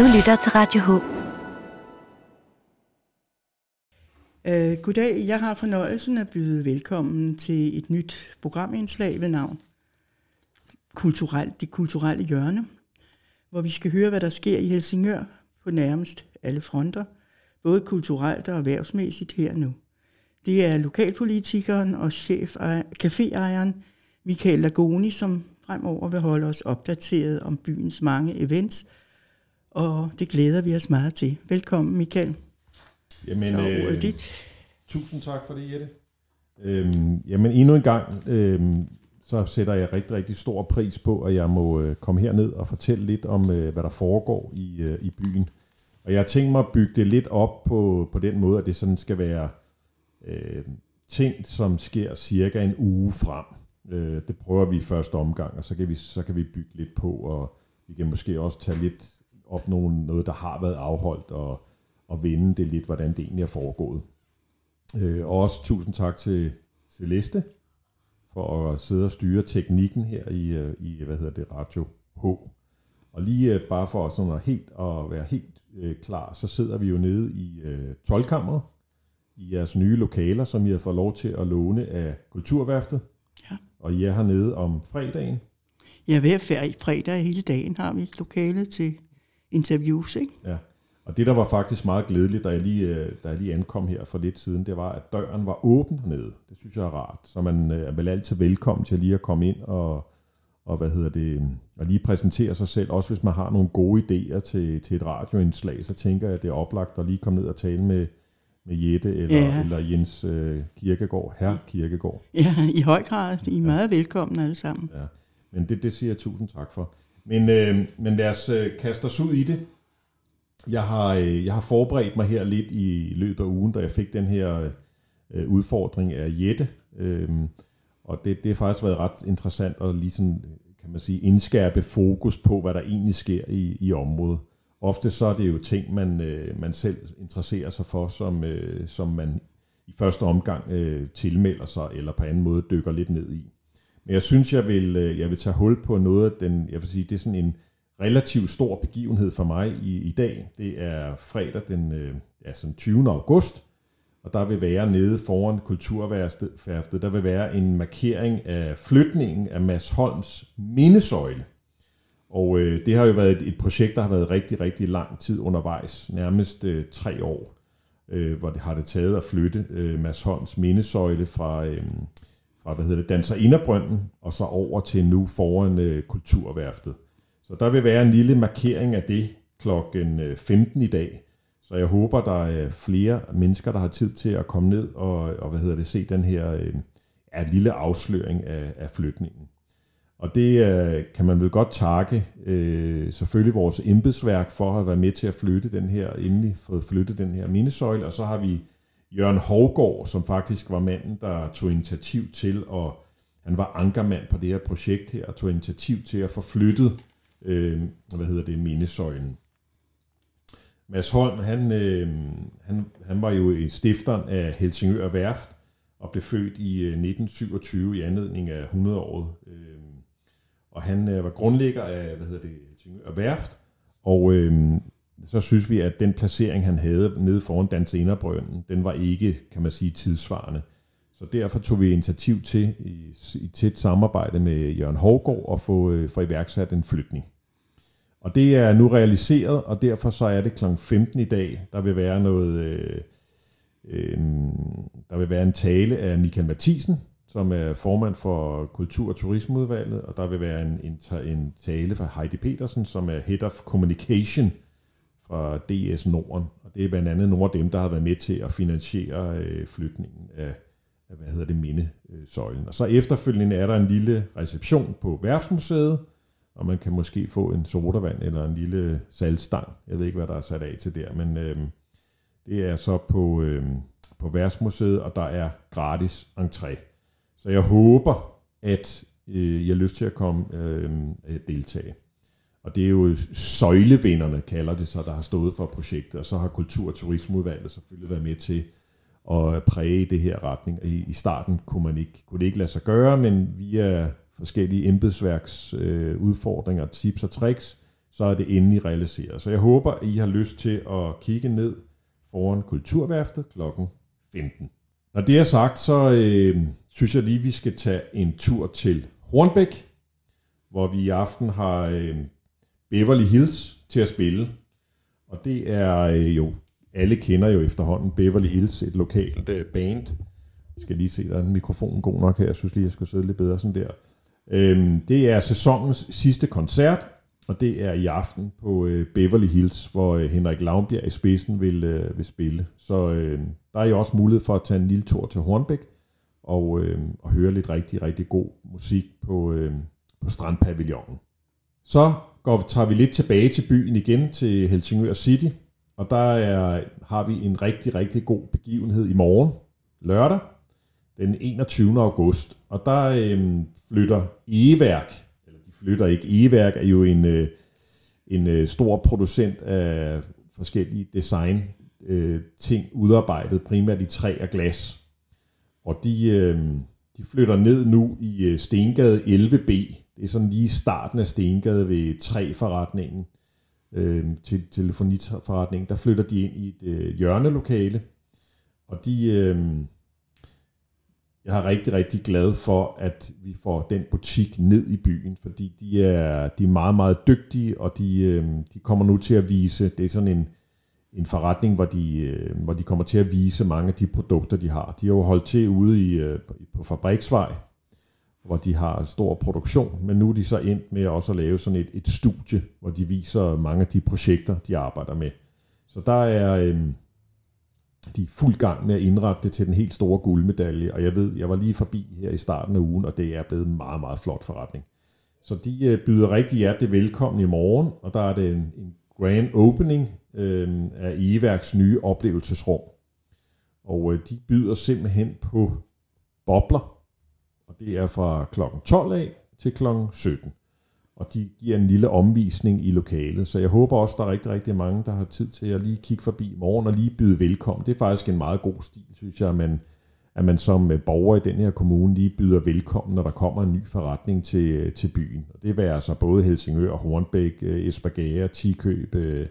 Du lytter til Radio H. Uh, goddag, jeg har fornøjelsen at byde velkommen til et nyt programindslag ved navn Kulturelt, Det kulturelle hjørne, hvor vi skal høre, hvad der sker i Helsingør på nærmest alle fronter, både kulturelt og erhvervsmæssigt her nu. Det er lokalpolitikeren og chef caféejeren Michael Lagoni, som fremover vil holde os opdateret om byens mange events, og det glæder vi os meget til. Velkommen, Michael. Jamen, Så, øh, dit. tusind tak for det, Jette. Øhm, jamen, endnu en gang, øhm, så sætter jeg rigtig, rigtig stor pris på, at jeg må øh, komme herned og fortælle lidt om, øh, hvad der foregår i, øh, i byen. Og jeg har tænkt mig at bygge det lidt op på, på den måde, at det sådan skal være øh, ting, som sker cirka en uge frem. Øh, det prøver vi i første omgang, og så kan vi, så kan vi bygge lidt på, og vi kan måske også tage lidt op nogle, noget, der har været afholdt, og, og vende det lidt, hvordan det egentlig er foregået. Øh, og også tusind tak til Celeste for at sidde og styre teknikken her i, øh, i hvad hedder det, Radio H. Og lige øh, bare for sådan at, helt, at være helt øh, klar, så sidder vi jo nede i øh, 12 i jeres nye lokaler, som I har fået lov til at låne af Kulturværftet. Ja. Og I er hernede om fredagen. Ja, hver fredag hele dagen har vi et lokale til interviews, ikke? Ja. Og det, der var faktisk meget glædeligt, da jeg, lige, øh, da jeg lige ankom her for lidt siden, det var, at døren var åben hernede. Det synes jeg er rart. Så man øh, er vel altid velkommen til lige at komme ind og, og hvad hedder det, og lige præsentere sig selv. Også hvis man har nogle gode idéer til, til et radioindslag, så tænker jeg, at det er oplagt at lige komme ned og tale med, med Jette eller, ja. eller Jens øh, Kirkegaard, herr Kirkegaard. Ja, i høj grad. I er meget velkomne alle sammen. Ja. Men det, det siger jeg tusind tak for. Men, øh, men lad os øh, kaste os ud i det. Jeg har, øh, jeg har forberedt mig her lidt i løbet af ugen, da jeg fik den her øh, udfordring af Jette. Øh, og det, det har faktisk været ret interessant at lige sådan, kan man sige, indskærpe fokus på, hvad der egentlig sker i, i området. Ofte så er det jo ting, man, øh, man selv interesserer sig for, som, øh, som man i første omgang øh, tilmelder sig, eller på anden måde dykker lidt ned i. Men jeg synes, jeg vil, øh, jeg vil tage hul på noget af den, jeg vil sige, det er sådan en relativt stor begivenhed for mig i, i dag. Det er fredag den øh, ja, sådan 20. august, og der vil være nede foran Kulturværftet, der vil være en markering af flytningen af Mads Holms mindesøjle. Og øh, det har jo været et, et projekt, der har været rigtig, rigtig lang tid undervejs, nærmest øh, tre år, øh, hvor det har det taget at flytte øh, Mads Holms mindesøjle fra, øh, fra hvad hedder det, Danser Inderbrønden, og så over til nu foran øh, Kulturværftet. Så der vil være en lille markering af det klokken øh, 15 i dag. Så jeg håber, der er flere mennesker, der har tid til at komme ned og, og hvad hedder det, se den her øh, er lille afsløring af, af flytningen. Og det øh, kan man vel godt takke øh, selvfølgelig vores embedsværk for at have været med til at flytte den her, endelig fået flyttet den her mindesøjle. Og så har vi Jørgen Hovgaard, som faktisk var manden, der tog initiativ til, og han var ankermand på det her projekt her, og tog initiativ til at få flyttet, øh, hvad hedder det, mindesøjlen. Mads Holm, han, øh, han, han var jo stifteren af Helsingør Værft, og blev født i øh, 1927 i anledning af 100-året. Øh, og han øh, var grundlægger af, hvad hedder det, Helsingør Værft, og øh, så synes vi, at den placering, han havde nede foran Dan Senerbrønden, den var ikke, kan man sige, tidsvarende. Så derfor tog vi initiativ til, i, i tæt samarbejde med Jørgen Hovgaard, at få, øh, få iværksat en flytning. Og det er nu realiseret, og derfor så er det kl. 15 i dag, der vil være noget... Øh, øh, der vil være en tale af Michael Mathisen, som er formand for Kultur- og Turismeudvalget, og der vil være en, en, en tale fra Heidi Petersen, som er Head of Communication fra DS Norden. Og det er blandt andet nogle af dem, der har været med til at finansiere øh, flytningen af, af, hvad hedder det, mindesøjlen. Og så efterfølgende er der en lille reception på Værftsmuseet, og man kan måske få en sodavand eller en lille saltstang. Jeg ved ikke, hvad der er sat af til der, men øh, det er så på, øh, på Værftsmuseet, og der er gratis entré. Så jeg håber, at øh, jeg har lyst til at komme øh, deltage. Og det er jo søjlevinderne, kalder det så, der har stået for projektet, og så har Kultur- og Turismeudvalget selvfølgelig været med til at præge det her retning. I, i starten kunne, man ikke, kunne det ikke lade sig gøre, men via forskellige embedsværks øh, udfordringer, tips og tricks, så er det endelig realiseret. Så jeg håber, at I har lyst til at kigge ned foran Kulturværftet kl. 15. Når det er sagt, så øh, synes jeg lige, vi skal tage en tur til Hornbæk, hvor vi i aften har øh, Beverly Hills til at spille. Og det er øh, jo, alle kender jo efterhånden Beverly Hills, et lokalt øh, band. Jeg skal lige se, der er en mikrofon god nok her. Jeg synes lige, jeg skal sidde lidt bedre sådan der. Øh, det er sæsonens sidste koncert, og det er i aften på øh, Beverly Hills, hvor øh, Henrik Lavnbjerg i spidsen vil, øh, vil spille. Så øh, der er jo også mulighed for at tage en lille tur til Hornbæk og, øh, og høre lidt rigtig, rigtig god musik på, øh, på Strandpavillonen. Så går, tager vi lidt tilbage til byen igen, til Helsingør City, og der er, har vi en rigtig, rigtig god begivenhed i morgen, lørdag, den 21. august. Og der øhm, flytter Eværk, eller de flytter ikke, Eværk er jo en, øh, en øh, stor producent af forskellige design øh, ting, udarbejdet primært i træ og glas. Og de, øh, de flytter ned nu i øh, Stengade 11B, det er sådan lige starten af Stengade ved 3-forretningen øh, til telefoniforretningen. Der flytter de ind i et øh, hjørnelokale, og de, øh, jeg er rigtig, rigtig glad for, at vi får den butik ned i byen, fordi de er, de er meget, meget dygtige, og de, øh, de kommer nu til at vise, det er sådan en, en forretning, hvor de, øh, hvor de kommer til at vise mange af de produkter, de har. De har jo holdt til ude i, øh, på Fabriksvej, hvor de har stor produktion, men nu er de så endt med også at lave sådan et, et studie, hvor de viser mange af de projekter, de arbejder med. Så der er øh, de er fuld gang med at indrette det til den helt store guldmedalje, og jeg ved, jeg var lige forbi her i starten af ugen, og det er blevet en meget, meget flot forretning. Så de øh, byder rigtig hjertelig velkommen i morgen, og der er det en, en grand opening øh, af Eværks nye oplevelsesrum. Og øh, de byder simpelthen på bobler, og det er fra kl. 12 af til kl. 17. Og de giver en lille omvisning i lokalet, så jeg håber også, der er rigtig, rigtig mange, der har tid til at lige kigge forbi i morgen og lige byde velkommen. Det er faktisk en meget god stil, synes jeg, at man, at man som øh, borger i den her kommune lige byder velkommen, når der kommer en ny forretning til, øh, til byen. Og det vil altså både Helsingør, Hornbæk, øh, Esbjerg, Tikøb, øh,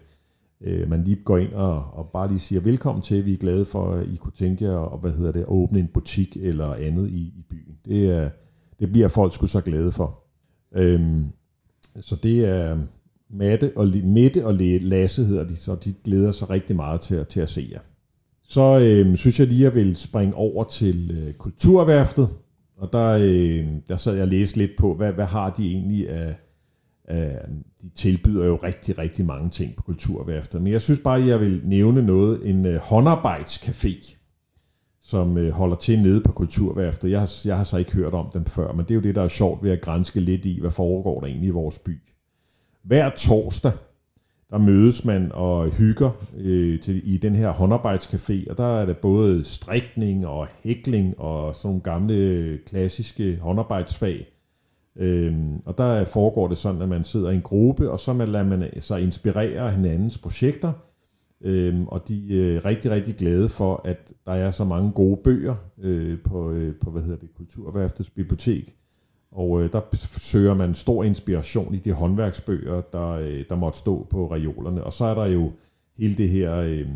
Øh, man lige går ind og, og bare lige siger velkommen til, vi er glade for, at I kunne tænke jer og, hvad hedder det, at åbne en butik eller andet i, i byen. Det, er, det bliver folk sgu så glade for. Øhm, så det er Matte og, Mette og Lasse hedder de, så de glæder sig rigtig meget til, til at se jer. Så øhm, synes jeg lige, at jeg vil springe over til øh, Kulturværftet, og der, øh, der sad jeg og læste lidt på, hvad, hvad har de egentlig af, af, Øh, de tilbyder jo rigtig, rigtig mange ting på Kulturværftet, men jeg synes bare, at jeg vil nævne noget, en øh, håndarbejdscafé, som øh, holder til nede på Kulturværftet. Jeg har, jeg har så ikke hørt om dem før, men det er jo det, der er sjovt ved at grænske lidt i, hvad foregår der egentlig i vores by. Hver torsdag, der mødes man og hygger øh, til, i den her håndarbejdscafé, og der er der både strikning og hækling og sådan nogle gamle klassiske håndarbejdsfag. Øhm, og der foregår det sådan, at man sidder i en gruppe, og så lader man sig inspirere af hinandens projekter, øhm, og de er rigtig, rigtig glade for, at der er så mange gode bøger øh, på, øh, på hvad hedder det, Kulturværftets bibliotek, og øh, der søger man stor inspiration i de håndværksbøger, der, øh, der måtte stå på reolerne. Og så er der jo hele det her øh,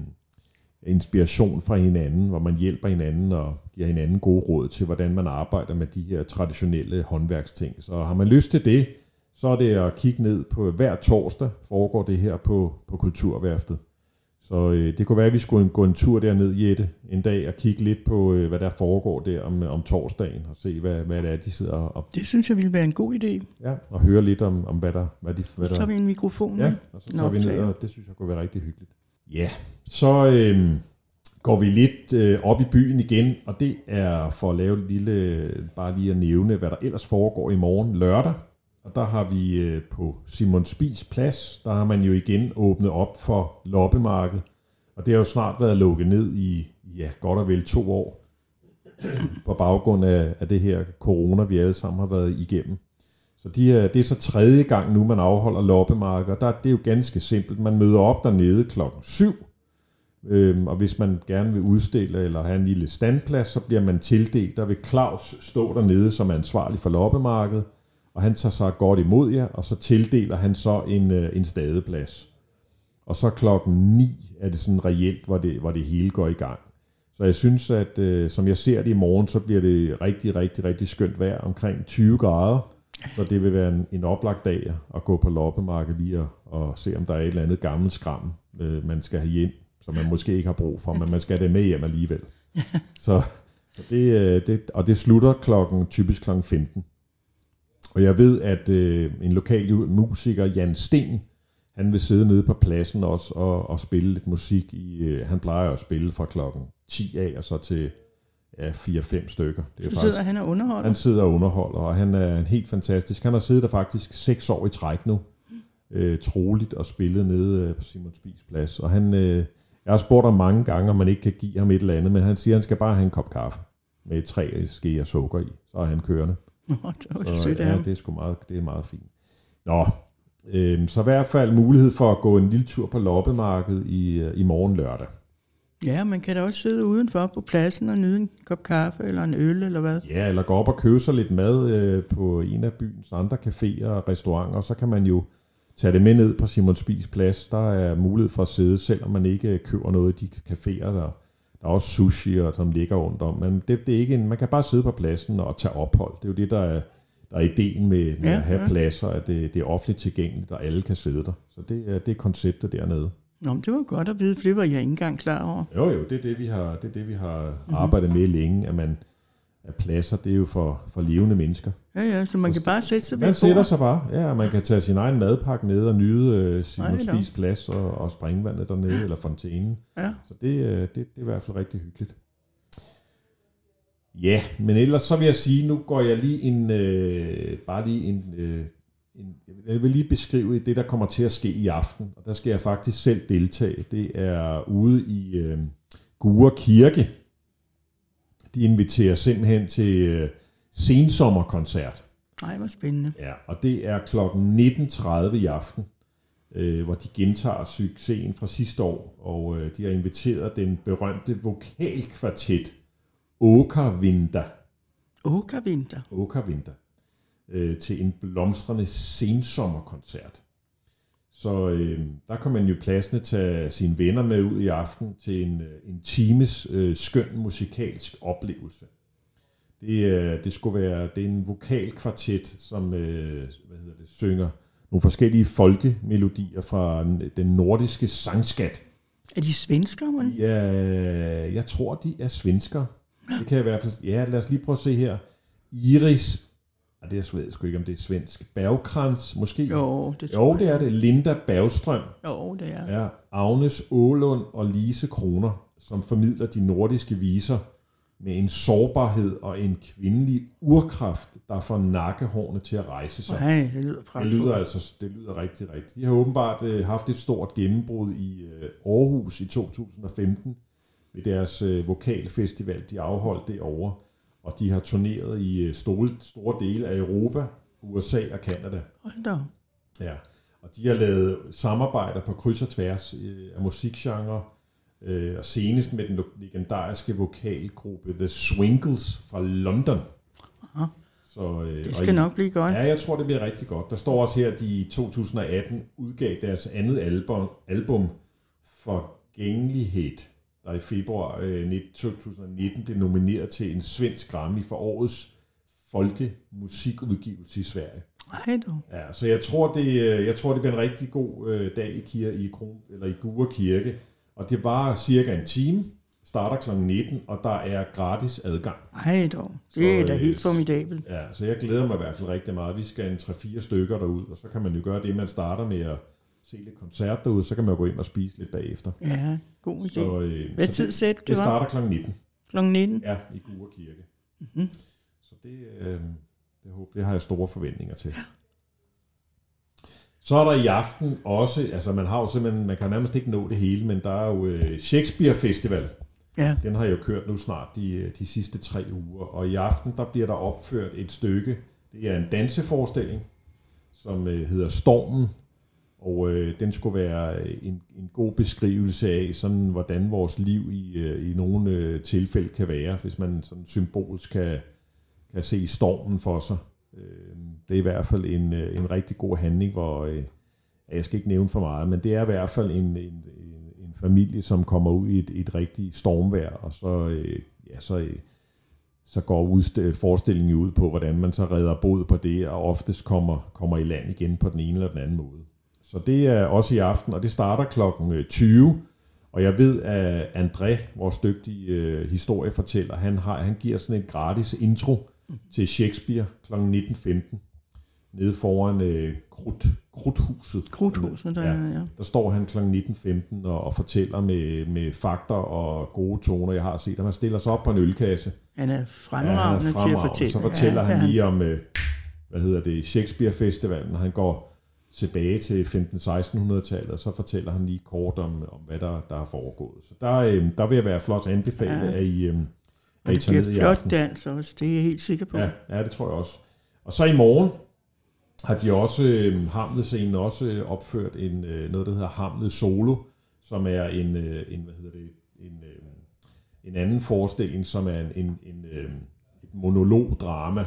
inspiration fra hinanden, hvor man hjælper hinanden og giver hinanden gode råd til, hvordan man arbejder med de her traditionelle håndværksting. Så har man lyst til det, så er det at kigge ned på hver torsdag, foregår det her på, på Kulturværftet. Så øh, det kunne være, at vi skulle gå en tur derned, Jette, en dag og kigge lidt på, øh, hvad der foregår der om, om torsdagen, og se, hvad, hvad det er, de sidder og... Det synes jeg ville være en god idé. Ja, og høre lidt om, om hvad der... Hvad de, hvad så har vi en mikrofon. Ja, og så tager vi ned, og det synes jeg kunne være rigtig hyggeligt. Ja, så øh, går vi lidt øh, op i byen igen, og det er for at lave et lille... Bare lige at nævne, hvad der ellers foregår i morgen lørdag. Og der har vi øh, på Simon Spis Plads, der har man jo igen åbnet op for loppemarked. Og det har jo snart været lukket ned i, ja, godt og vel to år. På baggrund af, af det her corona, vi alle sammen har været igennem. Så de er, det er så tredje gang nu, man afholder loppemarkeder. Der, det er jo ganske simpelt. Man møder op dernede klokken 7. Øhm, og hvis man gerne vil udstille eller have en lille standplads, så bliver man tildelt. Der vil Claus stå dernede som ansvarlig for loppemarkedet og han tager sig godt imod jer, og så tildeler han så en, øh, en stadeplads. Og så klokken 9 er det sådan reelt, hvor det, hvor det hele går i gang. Så jeg synes, at øh, som jeg ser det i morgen, så bliver det rigtig, rigtig, rigtig skønt vejr, omkring 20 grader. Så det vil være en, en oplagt dag at gå på loppemarkedet lige og, og se, om der er et eller andet gammelt skram, øh, man skal have hjem, som man måske ikke har brug for, men man skal have det med hjem alligevel. Så, så det, øh, det, og det slutter klokken, typisk klokken 15. Og jeg ved, at øh, en lokal musiker, Jan Sten, han vil sidde nede på pladsen også og, og spille lidt musik. I, øh, han plejer at spille fra klokken 10 af og så til ja, 4-5 stykker. Det er så sidder han og underholder? Han sidder og underholder, og han er en helt fantastisk. Han har siddet der faktisk 6 år i træk nu, øh, troligt, og spillet nede øh, på Simon Spies plads. Og han, øh, jeg har spurgt ham mange gange, om man ikke kan give ham et eller andet, men han siger, at han skal bare have en kop kaffe med tre skeer sukker i, så er han kørende. Nå, det var det sødt ja, det er sgu meget, det er meget fint. Nå, øh, så i hvert fald mulighed for at gå en lille tur på loppemarkedet i, øh, i morgen lørdag. Ja, man kan da også sidde udenfor på pladsen og nyde en kop kaffe eller en øl eller hvad. Ja, eller gå op og købe sig lidt mad øh, på en af byens andre caféer og restauranter, så kan man jo tage det med ned på Simon Spis plads. Der er mulighed for at sidde, selvom man ikke køber noget i de caféer, der, der er også sushi, og, som ligger rundt om. Men det, det er ikke en, man kan bare sidde på pladsen og tage ophold. Det er jo det, der er, der er ideen med, med ja, at have ja. pladser, at det, det er offentligt tilgængeligt, og alle kan sidde der. Så det det er konceptet dernede. Nå, det var godt at vide, for det var jeg ikke engang klar over. Jo, jo, det er det, vi har, det er det, vi har mm-hmm. arbejdet med længe, at man at pladser, det er jo for, for levende mennesker. Ja, ja, så man kan bare sætte sig ved Man sætter sig bare, ja, man kan tage sin egen madpakke med og nyde øh, sin spise plads og, og springvandet dernede, eller fontænen. Ja. Så det, øh, det, det er i hvert fald rigtig hyggeligt. Ja, men ellers så vil jeg sige, nu går jeg lige en, øh, bare lige en, øh, en, jeg vil lige beskrive det, der kommer til at ske i aften, og der skal jeg faktisk selv deltage. Det er ude i øh, Gure Kirke. De inviterer simpelthen til øh, sensommerkoncert. Nej, hvor spændende. Ja, og det er klokken 19.30 i aften, øh, hvor de gentager succesen fra sidste år, og øh, de har inviteret den berømte vokalkvartet Åkervinter. Åkervinter? Åkervinter øh, til en blomstrende sensommerkoncert. Så øh, der kan man jo pladsende tage sine venner med ud i aften til en, øh, en times øh, skøn musikalsk oplevelse. Det, øh, det skulle være det er en vokalkvartet, som øh, hvad hedder det, synger nogle forskellige folkemelodier fra den nordiske sangskat. Er de svensker, man? Ja, jeg tror, de er svensker. Det kan i hvert fald... Ja, lad os lige prøve at se her. Iris og det er jeg sgu ikke, om det er svensk. Bergkrans, måske? Jo, det tror Jo, det er det. Linda Bergstrøm. Jo, det er. Ja, Agnes Ålund og Lise Kroner, som formidler de nordiske viser med en sårbarhed og en kvindelig urkraft, der får nakkehårene til at rejse sig. Nej, det lyder pragtfuldt. Det lyder altså det lyder rigtig, rigtig. De har åbenbart uh, haft et stort gennembrud i uh, Aarhus i 2015 ved deres uh, vokalfestival, de afholdt det over og de har turneret i øh, store, store dele af Europa, USA og Kanada. Hold da. Ja, og de har lavet samarbejder på kryds og tværs øh, af musikgenre, øh, og senest med den legendariske vokalgruppe The Swingles fra London. Aha. Så, øh, det skal i, nok blive godt. Ja, jeg tror, det bliver rigtig godt. Der står også her, at de i 2018 udgav deres andet album, album Forgængelighed der i februar øh, 2019 blev nomineret til en svensk Grammy for årets folkemusikudgivelse i Sverige. Ej du. Ja, så jeg tror, det, øh, jeg tror, det bliver en rigtig god øh, dag i, kirke, i, Kron, eller i Gure Kirke. Og det var cirka en time, starter kl. 19, og der er gratis adgang. Nej dog, det er da helt formidabelt. Ja, så jeg glæder mig i hvert fald rigtig meget. Vi skal en 3-4 stykker derud, og så kan man jo gøre det, man starter med at se lidt koncert derude, så kan man jo gå ind og spise lidt bagefter. Ja, god idé. Så, øh, Hvad tid sæt det, det starter kl. 19. Kl. 19? Ja, i Gure Kirke. Mm-hmm. Så det, øh, det, håber, det har jeg store forventninger til. Så er der i aften også, altså man har jo simpelthen, man kan nærmest ikke nå det hele, men der er jo øh, Shakespeare Festival. Ja. Den har jeg jo kørt nu snart de, øh, de sidste tre uger, og i aften der bliver der opført et stykke, det er en danseforestilling, som øh, hedder Stormen, og øh, den skulle være øh, en, en god beskrivelse af, sådan, hvordan vores liv i, øh, i nogle øh, tilfælde kan være, hvis man sådan symbolsk kan, kan se stormen for sig. Øh, det er i hvert fald en, øh, en rigtig god handling, hvor øh, jeg skal ikke nævne for meget, men det er i hvert fald en, en, en, en familie, som kommer ud i et, et rigtigt stormvær, og så, øh, ja, så, øh, så går udst- øh, forestillingen ud på, hvordan man så redder bod på det, og oftest kommer, kommer i land igen på den ene eller den anden måde. Så det er også i aften, og det starter klokken 20, og jeg ved, at André, vores dygtige øh, historiefortæller, han, har, han giver sådan en gratis intro til Shakespeare kl. 19.15 nede foran øh, Krut, Kruthuset. Kruthuset, der, ja. ja. Der står han kl. 19.15 og, og fortæller med, med fakter og gode toner. Jeg har set, at han stiller sig op på en ølkasse. Han er fremragende, ja, han er til at fortælle. Så fortæller ja, han lige om, øh, hvad hedder det, Shakespeare Festivalen. Han går tilbage til 15-1600-tallet, og så fortæller han lige kort om, om hvad der, der er foregået. Så der, øh, der vil jeg være flot anbefale, ja. at I, øh, at I tager ned i aften. flot dans også, det er jeg helt sikker på. Ja, ja, det tror jeg også. Og så i morgen har de også, øh, Hamlet-scenen også øh, opført en, øh, noget, der hedder Hamlet Solo, som er en, øh, en hvad hedder det, en, øh, en anden forestilling, som er en, en, en øh, et monologdrama,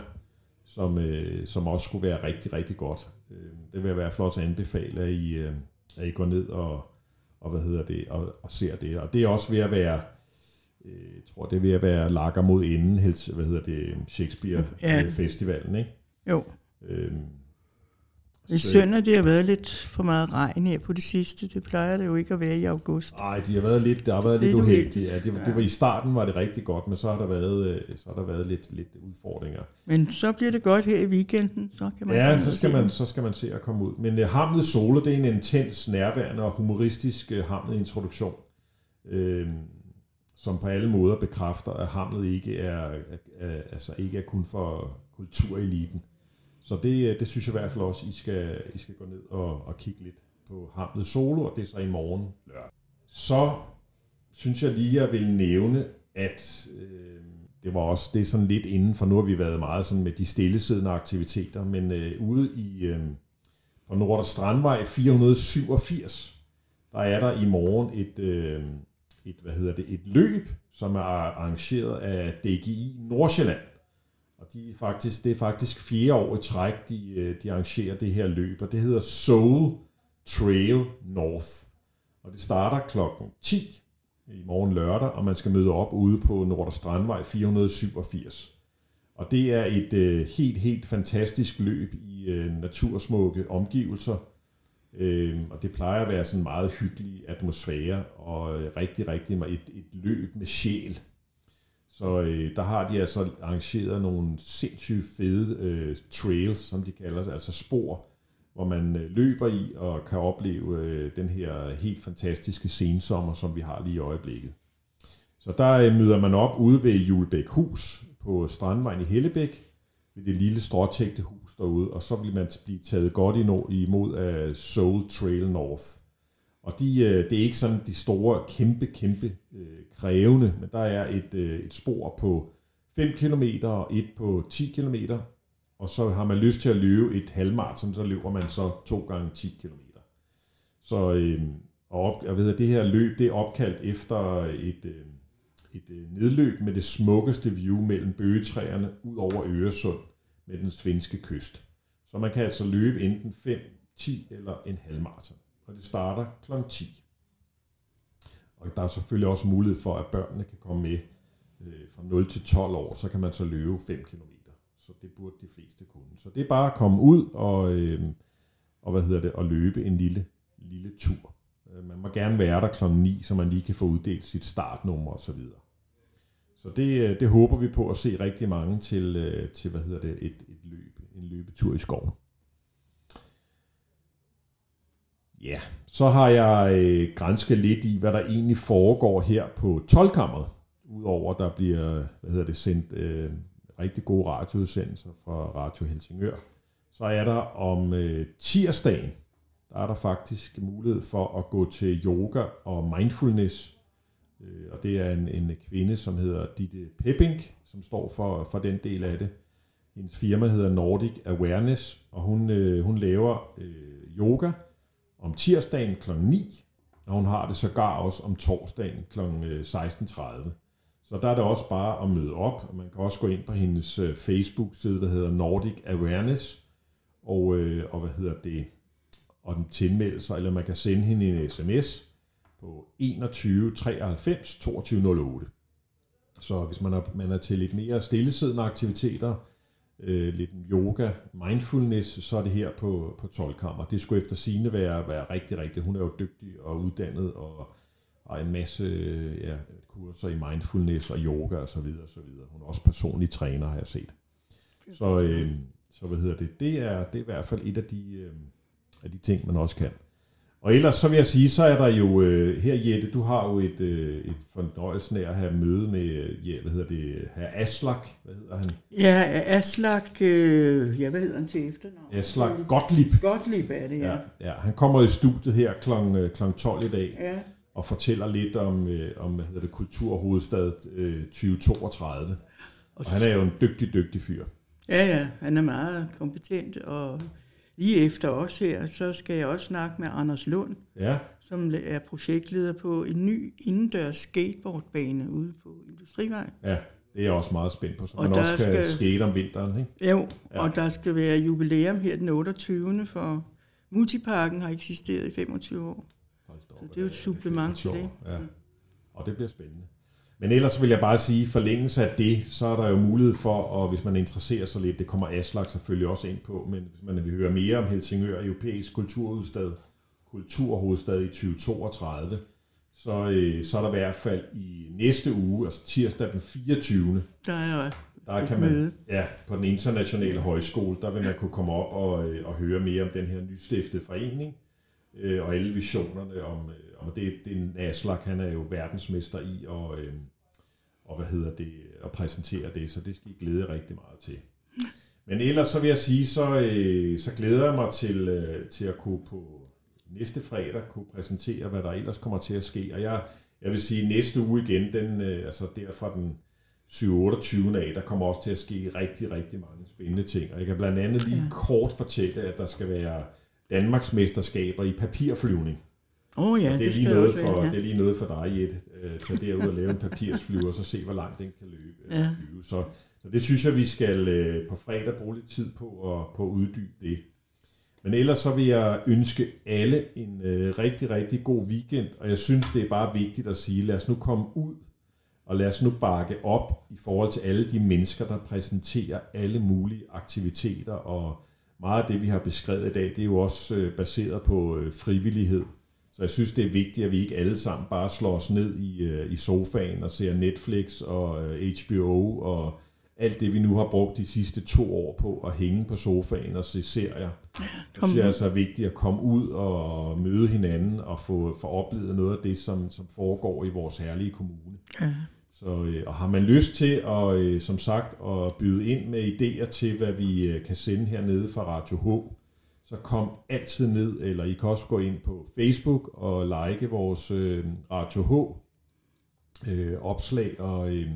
som, øh, som også skulle være rigtig, rigtig godt. Øh, det vil jeg være flot at anbefale, at I, øh, at I går ned og, og, hvad hedder det, og, og ser det. Og det er også ved at være, øh, jeg tror, det er ved at være lakker mod enden, hvad hedder det, Shakespeare-festivalen, ja. ikke? Jo. Øhm, det er synd, at det har været lidt for meget regn her på det sidste. Det plejer det jo ikke at være i august. Nej, de har været lidt, der har været lidt, lidt uheldige. Ja, det, ja. det var, I starten var det rigtig godt, men så har der været, øh, så har der været lidt, lidt udfordringer. Men så bliver det godt her i weekenden. Så kan man ja, så skal man, så skal man se at komme ud. Men uh, Hamlet Solo, det er en intens, nærværende og humoristisk uh, Hamlet-introduktion, uh, som på alle måder bekræfter, at Hamlet ikke er, er, altså ikke er kun for kultureliten. Så det, øh, det synes jeg i hvert fald også, I skal, I skal gå ned og, og kigge lidt på Hamlet Solo, og det er så i morgen lørdag. Så synes jeg lige, jeg vil nævne, at øh, det var også det er sådan lidt inden, for nu har vi været meget sådan med de stillesiddende aktiviteter, men øh, ude i øh, på Nordre Strandvej 487, der er der i morgen et, øh, et, hvad hedder det, et løb, som er arrangeret af DGI Nordsjælland. Og de er faktisk, det er faktisk fjerde år i træk, de, øh, de arrangerer det her løb, og det hedder Soul Trail North. Og det starter klokken 10 i morgen lørdag, og man skal møde op ude på Nordre Strandvej 487. Og det er et øh, helt, helt fantastisk løb i øh, natursmukke omgivelser. Øh, og det plejer at være sådan en meget hyggelig atmosfære, og øh, rigtig, rigtig et, et løb med sjæl. Så øh, der har de altså arrangeret nogle sindssygt fede øh, trails, som de kalder det, altså spor, hvor man øh, løber i og kan opleve øh, den her helt fantastiske sensommer, som vi har lige i øjeblikket. Så der øh, møder man op ude ved Julebæk Hus på Strandvejen i Hellebæk, ved det lille stråtægte hus derude, og så vil man blive taget godt imod øh, af Soul Trail North. Og de, øh, det er ikke sådan de store, kæmpe, kæmpe øh, krævende, men der er et, øh, et spor på 5 km og et på 10 km, og så har man lyst til at løbe et halvmarathon, så løber man så to gange 10 km. Så øh, og op, jeg ved, at det her løb det er opkaldt efter et, øh, et øh, nedløb med det smukkeste view mellem bøgetræerne ud over Øresund med den svenske kyst. Så man kan altså løbe enten 5, 10 eller en halvmarathon og det starter kl. 10. Og der er selvfølgelig også mulighed for, at børnene kan komme med øh, fra 0 til 12 år, så kan man så løbe 5 km. Så det burde de fleste kunne. Så det er bare at komme ud og, øh, og hvad hedder det, og løbe en lille, lille tur. Øh, man må gerne være der kl. 9, så man lige kan få uddelt sit startnummer og så videre. Så det, øh, det håber vi på at se rigtig mange til, øh, til hvad hedder det, et, et løb, en løbetur i skoven. Ja, så har jeg øh, grænsket lidt i, hvad der egentlig foregår her på 12-kammeret. Udover at der bliver hvad hedder det, sendt øh, rigtig gode radioudsendelser fra Radio Helsingør, så er der om øh, tirsdagen, der er der faktisk mulighed for at gå til yoga og mindfulness. Øh, og det er en, en kvinde, som hedder Ditte Pepping, som står for, for den del af det. Hendes firma hedder Nordic Awareness, og hun, øh, hun laver øh, yoga, om tirsdagen kl. 9, og hun har det sågar også om torsdagen kl. 16.30. Øh, Så der er det også bare at møde op. Man kan også gå ind på hendes øh, Facebook-side, der hedder Nordic Awareness, og, øh, og hvad hedder det, og den tilmelde sig, eller man kan sende hende en sms på 21 93 22 08. Så hvis man er, man er til lidt mere stillesiddende aktiviteter, øh, lidt yoga, mindfulness, så er det her på, på 12 kammer. Det skulle efter sine være, være rigtig, rigtig. Hun er jo dygtig og uddannet og har en masse ja, kurser i mindfulness og yoga og så videre, og så videre. Hun er også personlig træner, har jeg set. Så, øh, så hvad hedder det? Det er, det er i hvert fald et af de, øh, af de ting, man også kan. Og ellers så vil jeg sige, så er der jo øh, her, Jette, du har jo et, øh, et fornøjelse af at have møde med, ja, hvad hedder det, herr Aslak, hvad hedder han? Ja, Aslak, øh, ja, hvad hedder han til efternavn? Aslak Gottlieb. Gottlieb er det, ja. ja. Ja, han kommer i studiet her kl. kl. 12 i dag. Ja, og fortæller lidt om, øh, om hvad hedder det, Kulturhovedstad øh, 2032. Og, og han er jo en dygtig, dygtig fyr. ja, ja, han er meget kompetent, og lige efter os her, så skal jeg også snakke med Anders Lund, Ja, som er projektleder på en ny indendørs skateboardbane ude på Industrivej. ja, det er jeg også meget spændt på, så Og man også kan skal- skate om vinteren. Ikke? Jo, Ja. og der skal være jubilæum her den 28. for Multiparken har eksisteret i 25 år. Hold da op, Så det er jo et supplement til det. Ja. Og det bliver spændende. Men ellers vil jeg bare sige, i forlængelse af det, så er der jo mulighed for, og hvis man interesserer sig lidt, det kommer Aslak selvfølgelig også ind på, men hvis man vil høre mere om Helsingør, europæisk kulturhovedstad, kulturhovedstad i 2032, så, øh, så er der i hvert fald i næste uge, altså tirsdag den 24. Der er Der Et kan man, ja, på den internationale højskole, der vil man kunne komme op og, øh, og høre mere om den her nystiftede forening, øh, og alle visionerne om, øh, om det, det er Aslak, han er jo verdensmester i, og, øh, og hvad hedder det, at præsentere det, så det skal I glæde rigtig meget til. Men ellers så vil jeg sige, så, øh, så glæder jeg mig til, øh, til at kunne på næste fredag kunne præsentere, hvad der ellers kommer til at ske. Og jeg, jeg vil sige, næste uge igen, den, øh, altså der fra den 7-28. af, der kommer også til at ske rigtig, rigtig mange spændende ting. Og jeg kan blandt andet lige Ja. kort fortælle, at der skal være Danmarks mesterskaber i papirflyvning. Oh, ja, det, er det lige noget for, være, ja. det er lige noget for dig, Jette. Øh, tage derud og lave en papirsflyver, og så se, hvor langt den kan løbe. øh, Ja. Flyve. Så, så det synes jeg, vi skal øh, på fredag bruge lidt tid på at, på at uddybe det. Men ellers så vil jeg ønske alle en øh, rigtig, rigtig god weekend, og jeg synes, det er bare vigtigt at sige, lad os nu komme ud, og lad os nu bakke op i forhold til alle de mennesker, der præsenterer alle mulige aktiviteter, og meget af det, vi har beskrevet i dag, det er jo også øh, baseret på øh, frivillighed. Så jeg synes, det er vigtigt, at vi ikke alle sammen bare slår os ned i, øh, i sofaen og ser Netflix og HBO og alt det, vi nu har brugt de sidste to år på at hænge på sofaen og se serier. Jeg synes, det er ud. altså vigtigt at komme ud og møde hinanden og få, få oplevet noget af det, som, som foregår i vores herlige kommune. Ja. Så, øh, og har man lyst til at, øh, som sagt, at byde ind med idéer til, hvad vi øh, kan sende hernede fra Radio H, så kom altid ned, eller I kan også gå ind på Facebook og like vores øh, Radio H øh, opslag, og, øh,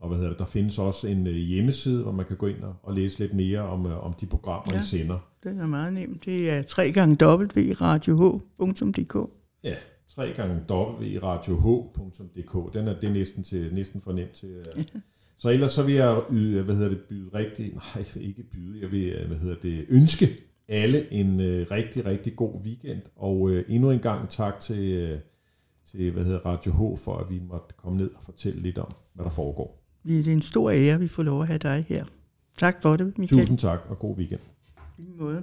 og hvad hedder det, der findes også en øh, hjemmeside, hvor man kan gå ind og, og læse lidt mere om, øh, om de programmer, ja. I sender. Den er meget nem. Det er 3 gange www.radioh.dk. Ja, tre gange www.radioh.dk. Den er, det er næsten, til, næsten for nemt til. Uh. Så ellers så vil jeg yde, hvad hedder det, byde rigtig, nej, ikke byde, jeg vil, øh, hvad hedder det, ønske alle en uh, rigtig, rigtig god weekend, og uh, endnu en gang tak til, uh, til hvad hedder Radio H, for at vi måtte komme ned og fortælle lidt om, hvad der foregår. Det er en stor ære, vi får lov at have dig her. Tak for det, Michael. Tusind tak, og god weekend. I måde.